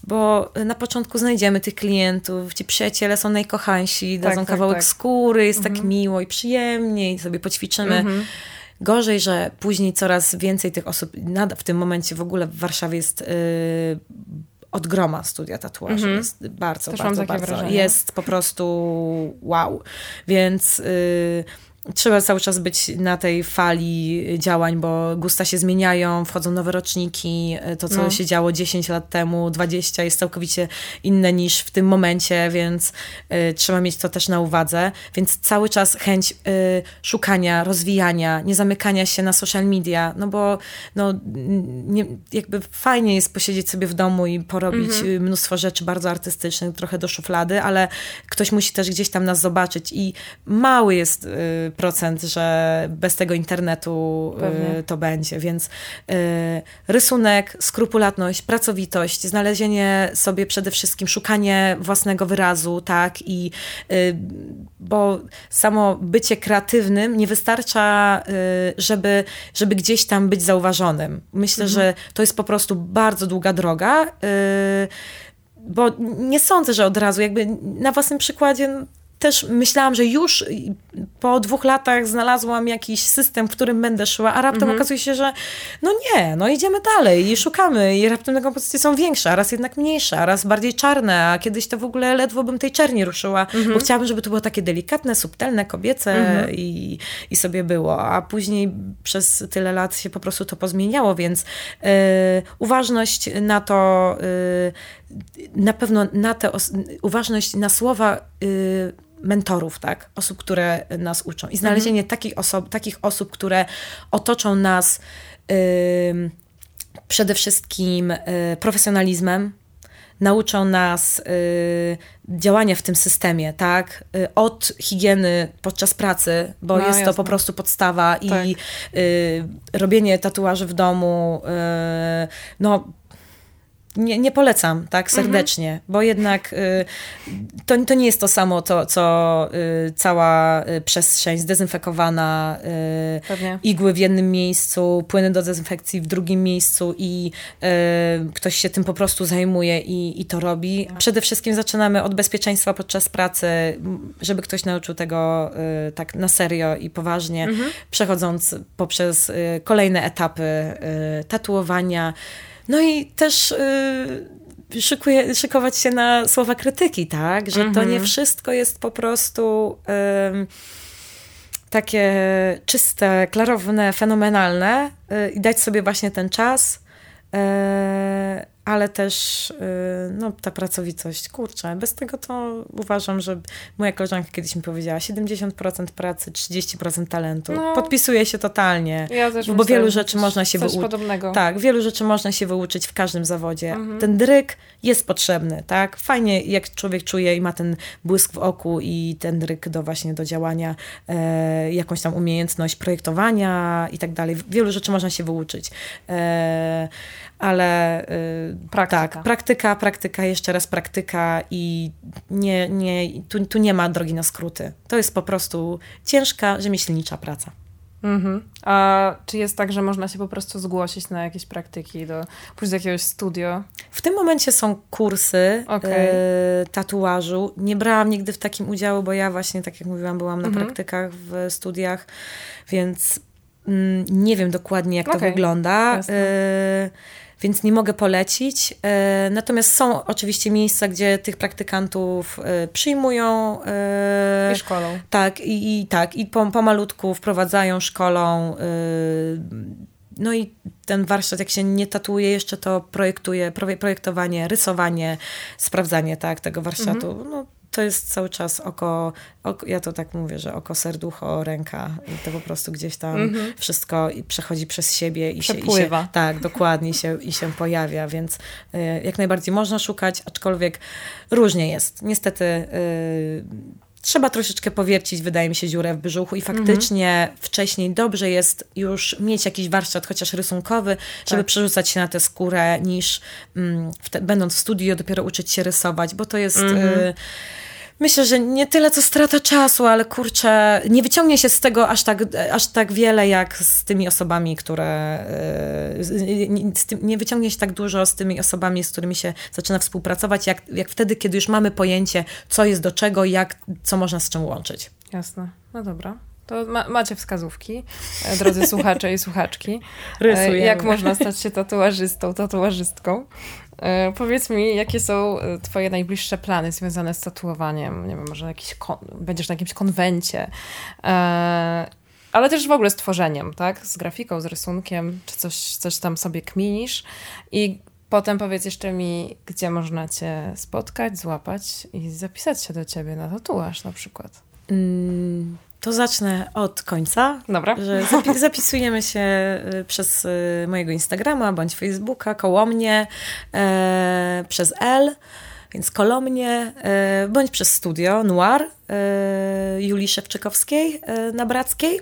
bo na początku znajdziemy tych klientów, ci przyjaciele są najkochańsi, Tak, dadzą tak, kawałek tak. skóry, jest tak miło i przyjemnie i sobie poćwiczymy. Mhm. Gorzej, że później coraz więcej tych osób, w tym momencie w ogóle w Warszawie jest y, od groma studia tatuażu. Mhm. Jest bardzo, Też bardzo, bardzo. wrażenie. Jest po prostu wow. Więc y, trzeba cały czas być na tej fali działań, bo gusta się zmieniają, wchodzą nowe roczniki. To, co No. się działo 10 lat temu, 20 jest całkowicie inne niż w tym momencie, więc y, trzeba mieć to też na uwadze. Więc cały czas chęć y, szukania, rozwijania, nie zamykania się na social media, no bo no, nie, jakby fajnie jest posiedzieć sobie w domu i porobić y, mnóstwo rzeczy bardzo artystycznych, trochę do szuflady, ale ktoś musi też gdzieś tam nas zobaczyć i mały jest y, procent, że bez tego internetu y, to będzie. Więc y, rysunek, skrupulatność, pracowitość, znalezienie sobie przede wszystkim, szukanie własnego wyrazu, tak, i y, bo samo bycie kreatywnym nie wystarcza, żeby, żeby gdzieś tam być zauważonym. Myślę, mhm. że to jest po prostu bardzo długa droga bo nie sądzę, że od razu, jakby na własnym przykładzie też myślałam, że już po dwóch latach znalazłam jakiś system, w którym będę szła, a raptem mhm. okazuje się, że no nie, no idziemy dalej i szukamy i raptem te kompozycje są większe, a raz jednak mniejsze, a raz bardziej czarne, a kiedyś to w ogóle ledwo bym tej czerni ruszyła, mhm. bo chciałabym, żeby to było takie delikatne, subtelne, kobiece mhm. i, i sobie było, a później przez tyle lat się po prostu to pozmieniało, więc yy, uważność na to, yy, na pewno na tę uważność na słowa yy, mentorów, tak? Osób, które nas uczą. I znalezienie mhm. takich, oso- takich osób, które otoczą nas yy, przede wszystkim yy, profesjonalizmem, nauczą nas y, działania w tym systemie, tak? Y, od higieny podczas pracy, bo no, jest jasne. to po prostu podstawa tak. i y, robienie tatuaży w domu, y, no nie, nie polecam tak mhm. serdecznie, mhm. bo jednak y, to, to nie jest to samo, to, co y, cała y, przestrzeń zdezynfekowana, y, igły w jednym miejscu, płyny do dezynfekcji w drugim miejscu i y, ktoś się tym po prostu zajmuje i, i to robi. Tak. Przede wszystkim zaczynamy od bezpieczeństwa podczas pracy, żeby ktoś nauczył tego y, tak na serio i poważnie, mhm. przechodząc poprzez kolejne etapy tatuowania, no i też y, szykuje, szykować się na słowa krytyki, tak? Że to nie mhm. wszystko jest po prostu y, takie czyste, klarowne, fenomenalne y, i dać sobie właśnie ten czas. Ale też y, no, ta pracowitość, kurczę, bez tego to uważam, że moja koleżanka kiedyś mi powiedziała 70% pracy, 30% talentu. No, Podpisuję się totalnie, ja też bo myślę, wielu rzeczy można się wyuczyć. Tak, wielu rzeczy można się wyuczyć w każdym zawodzie. Mhm. Ten dryk jest potrzebny, tak? Fajnie jak człowiek czuje i ma ten błysk w oku i ten dryk do właśnie do działania, e, jakąś tam umiejętność projektowania i tak dalej. Wielu rzeczy można się wyuczyć. E, ale y, praktyka. tak, praktyka, praktyka, jeszcze raz praktyka i nie, nie, tu, tu nie ma drogi na skróty. To jest po prostu ciężka, rzemieślnicza praca. Mhm. A czy jest tak, że można się po prostu zgłosić na jakieś praktyki, do, pójść do jakiegoś studio? W tym momencie są kursy okay. y, tatuażu. Nie brałam nigdy w takim udziału, bo ja właśnie, tak jak mówiłam, byłam na mhm. praktykach w studiach, więc mm, nie wiem dokładnie, jak okay. to wygląda. Y, więc nie mogę polecić. E, natomiast są oczywiście miejsca, gdzie tych praktykantów e, przyjmują. E, I szkolą. Tak, i, i tak, i pomalutku wprowadzają szkolą. No i ten warsztat, jak się nie tatuuje jeszcze, to projektuje, projektowanie, rysowanie, sprawdzanie tak, tego warsztatu. Mhm. No, to jest cały czas oko, oko, ja to tak mówię, że oko, serducho, ręka i to po prostu gdzieś tam mm -hmm. wszystko przechodzi przez siebie i się, i się, tak, dokładnie się, i się pojawia, więc y, jak najbardziej można szukać, aczkolwiek różnie jest. Niestety y, trzeba troszeczkę powiercić, wydaje mi się, dziurę w brzuchu i faktycznie mhm. wcześniej dobrze jest już mieć jakiś warsztat, chociaż rysunkowy, żeby tak. przerzucać się na tę skórę, niż mm, w będąc w studio dopiero uczyć się rysować, bo to jest... Mhm. Y Myślę, że nie tyle co strata czasu, ale kurczę, nie wyciągnie się z tego aż tak, aż tak wiele, jak z tymi osobami, które. E, nie wyciągnie się tak dużo z tymi osobami, z którymi się zaczyna współpracować, jak, jak wtedy, kiedy już mamy pojęcie, co jest do czego, jak, co można z czym łączyć. Jasne. No dobra. To ma, macie wskazówki, e, drodzy słuchacze i słuchaczki. E, Rysujemy. Jak można stać się tatuażystą, tatuażystką. E, powiedz mi, jakie są twoje najbliższe plany związane z tatuowaniem? Nie wiem, może jakiś będziesz na jakimś konwencie, ale też w ogóle z tworzeniem, tak? Z grafiką, z rysunkiem, czy coś, coś tam sobie kminisz i Potem powiedz jeszcze mi, gdzie można cię spotkać, złapać i zapisać się do ciebie na tatuaż na przykład. Mm, to zacznę od końca. Dobra. Że zapisujemy się y, przez y, mojego Instagrama bądź Facebooka, koło mnie, e, przez L. Więc kolomnie, e, bądź przez studio Noir e, Julii Szewczykowskiej e, na Brackiej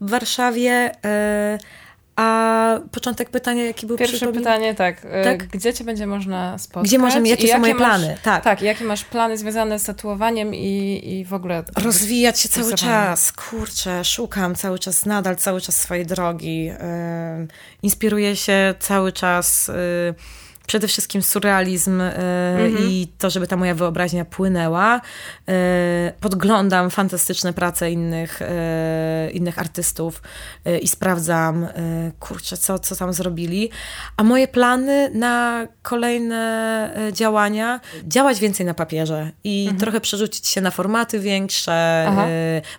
w Warszawie. A początek pytania, jaki był Pierwsze pytanie, tak. tak. Gdzie cię będzie można spotkać? Gdzie możemy, jakie, jakie są moje masz, plany? Tak. tak, jakie masz plany związane z tatuowaniem i, i w ogóle... Rozwijać się cały czas, kurczę, szukam cały czas, nadal cały czas swojej drogi. Yy, inspiruję się cały czas... Przede wszystkim surrealizm y, mhm. i to, żeby ta moja wyobraźnia płynęła. Y, podglądam fantastyczne prace innych, y, innych artystów i sprawdzam, kurczę, co, co tam zrobili. A moje plany na kolejne działania, działać więcej na papierze i mhm. trochę przerzucić się na formaty większe,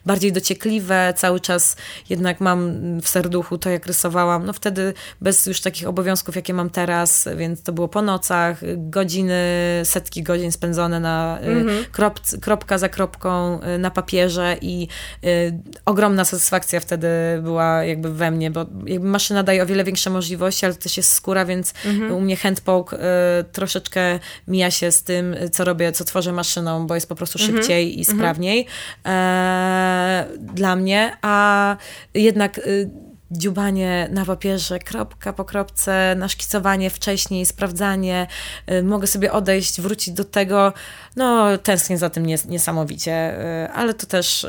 bardziej dociekliwe. Cały czas jednak mam w serduchu to, jak rysowałam. No wtedy bez już takich obowiązków, jakie mam teraz, więc to było było po nocach, godziny, setki godzin spędzone na mm-hmm. krop, kropka za kropką y, na papierze i y, ogromna satysfakcja wtedy była jakby we mnie, bo jakby maszyna daje o wiele większe możliwości, ale to też jest skóra, więc mm-hmm. u mnie handpoke y, troszeczkę mija się z tym, co robię, co tworzę maszyną, bo jest po prostu mhm. szybciej i sprawniej e, dla mnie, a jednak y, dziubanie na papierze, kropka po kropce, naszkicowanie wcześniej, sprawdzanie. Y, mogę sobie odejść, wrócić do tego. No, tęsknię za tym nies niesamowicie, y, ale to też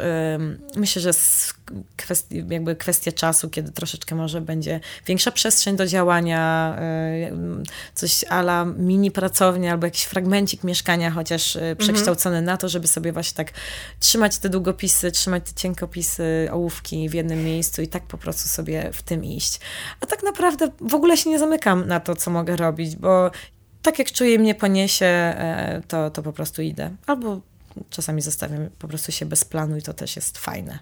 myślę, że kwestii, jakby kwestia czasu, kiedy troszeczkę może będzie większa przestrzeń do działania, y, coś ala mini pracownia albo jakiś fragmencik mieszkania, chociaż mhm. przekształcony na to, żeby sobie właśnie tak trzymać te długopisy, trzymać te cienkopisy, ołówki w jednym miejscu i tak po prostu sobie w tym iść. A tak naprawdę w ogóle się nie zamykam na to, co mogę robić, bo tak jak czuję mnie poniesie, e, to, to po prostu idę. Albo czasami zostawiam po prostu się bez planu i to też jest fajne.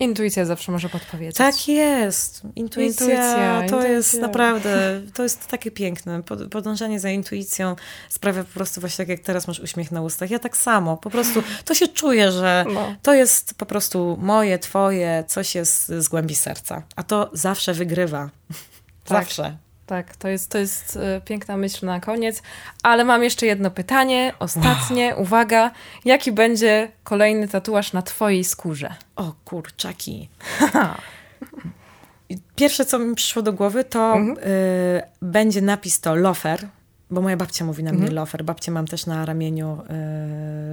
Intuicja zawsze może podpowiedzieć. Tak jest. Intuicja, intuicja to intuicja. jest naprawdę, to jest takie piękne. Podążanie za intuicją sprawia po prostu właśnie tak, jak teraz masz uśmiech na ustach. Ja tak samo. Po prostu to się czuje, że no. to jest po prostu moje, twoje, coś jest z głębi serca. A to zawsze wygrywa. Tak. Zawsze. Tak, to jest, to jest e, piękna myśl na koniec. Ale mam jeszcze jedno pytanie, ostatnie. Wow. Uwaga, jaki będzie kolejny tatuaż na twojej skórze? O kurczaki. Pierwsze, co mi przyszło do głowy, to mhm. y, będzie napis to Lofer, bo moja babcia mówi na mnie mhm. lofer. Babcię mam też na ramieniu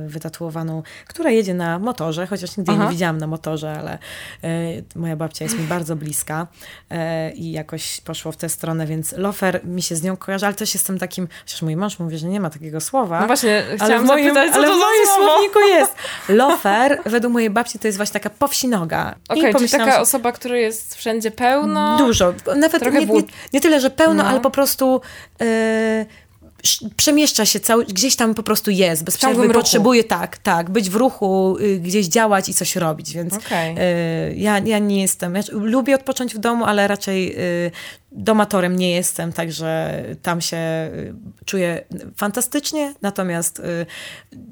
y, wytatuowaną, która jedzie na motorze, chociaż nigdy Aha. nie widziałam na motorze, ale y, moja babcia jest mi bardzo bliska y, i jakoś poszło w tę stronę, więc lofer mi się z nią kojarzy, ale też jestem takim, chociaż mój mąż mówi, że nie ma takiego słowa. No właśnie, ale w moim, zapytać, co ale w moim słowniku jest. Lofer, według mojej babci, to jest właśnie taka powsinoga. Okej, okay, taka że... osoba, która jest wszędzie pełno? Dużo. Nawet nie, nie, nie, tyle, że pełno, no. ale po prostu... Y, przemieszcza się cały, gdzieś tam po prostu jest, bez przerwy potrzebuje tak, tak, być w ruchu, y, gdzieś działać i coś robić, więc okay. y, ja, ja nie jestem, ja lubię odpocząć w domu, ale raczej y, domatorem nie jestem, także tam się y, czuję fantastycznie, natomiast y,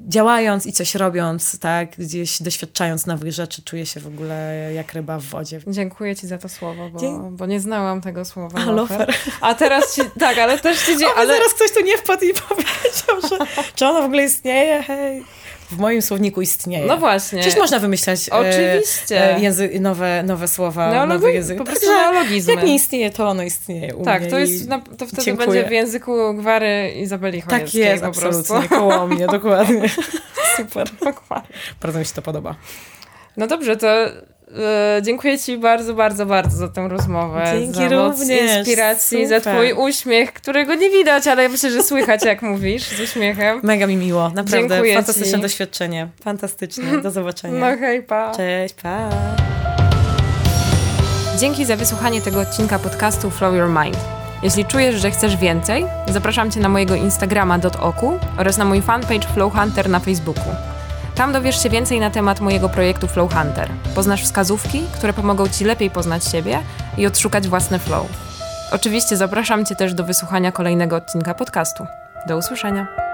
działając i coś robiąc, tak, gdzieś doświadczając nowych rzeczy, czuję się w ogóle jak ryba w wodzie. Dziękuję ci za to słowo, bo, bo nie znałam tego słowa. A, lofer. A teraz ci, tak, ale też ci... ale zaraz ktoś tu nie wpadł i powiedział, że czy ona w ogóle istnieje, hej w moim słowniku istnieje. No właśnie. Przecież można wymyślać e, Oczywiście. E, języ, nowe, nowe słowa, Neologi- nowy język. Po prostu neologizmy. Jak nie istnieje, to ono istnieje u Tak, to, jest, no, to wtedy dziękuję. będzie w języku Gwary Izabeli Chojeckiej Tak jest, po absolutnie, koło mnie, dokładnie. Super. Dokładnie. Bardzo mi się to podoba. No dobrze, to dziękuję Ci bardzo, bardzo, bardzo za tę rozmowę. Dzięki za również. inspiracji, Super. za Twój uśmiech, którego nie widać, ale myślę, że słychać, jak mówisz, z uśmiechem. Mega mi miło, naprawdę. Dziękuję Fantastyczne ci. doświadczenie. Fantastycznie. Do zobaczenia. No hej, pa. Cześć, pa. Dzięki za wysłuchanie tego odcinka podcastu Flow Your Mind. Jeśli czujesz, że chcesz więcej, zapraszam Cię na mojego Instagrama .oku oraz na mój fanpage Flow Hunter na Facebooku. Tam dowiesz się więcej na temat mojego projektu Flow Hunter. Poznasz wskazówki, które pomogą Ci lepiej poznać siebie i odszukać własny flow. Oczywiście zapraszam Cię też do wysłuchania kolejnego odcinka podcastu. Do usłyszenia.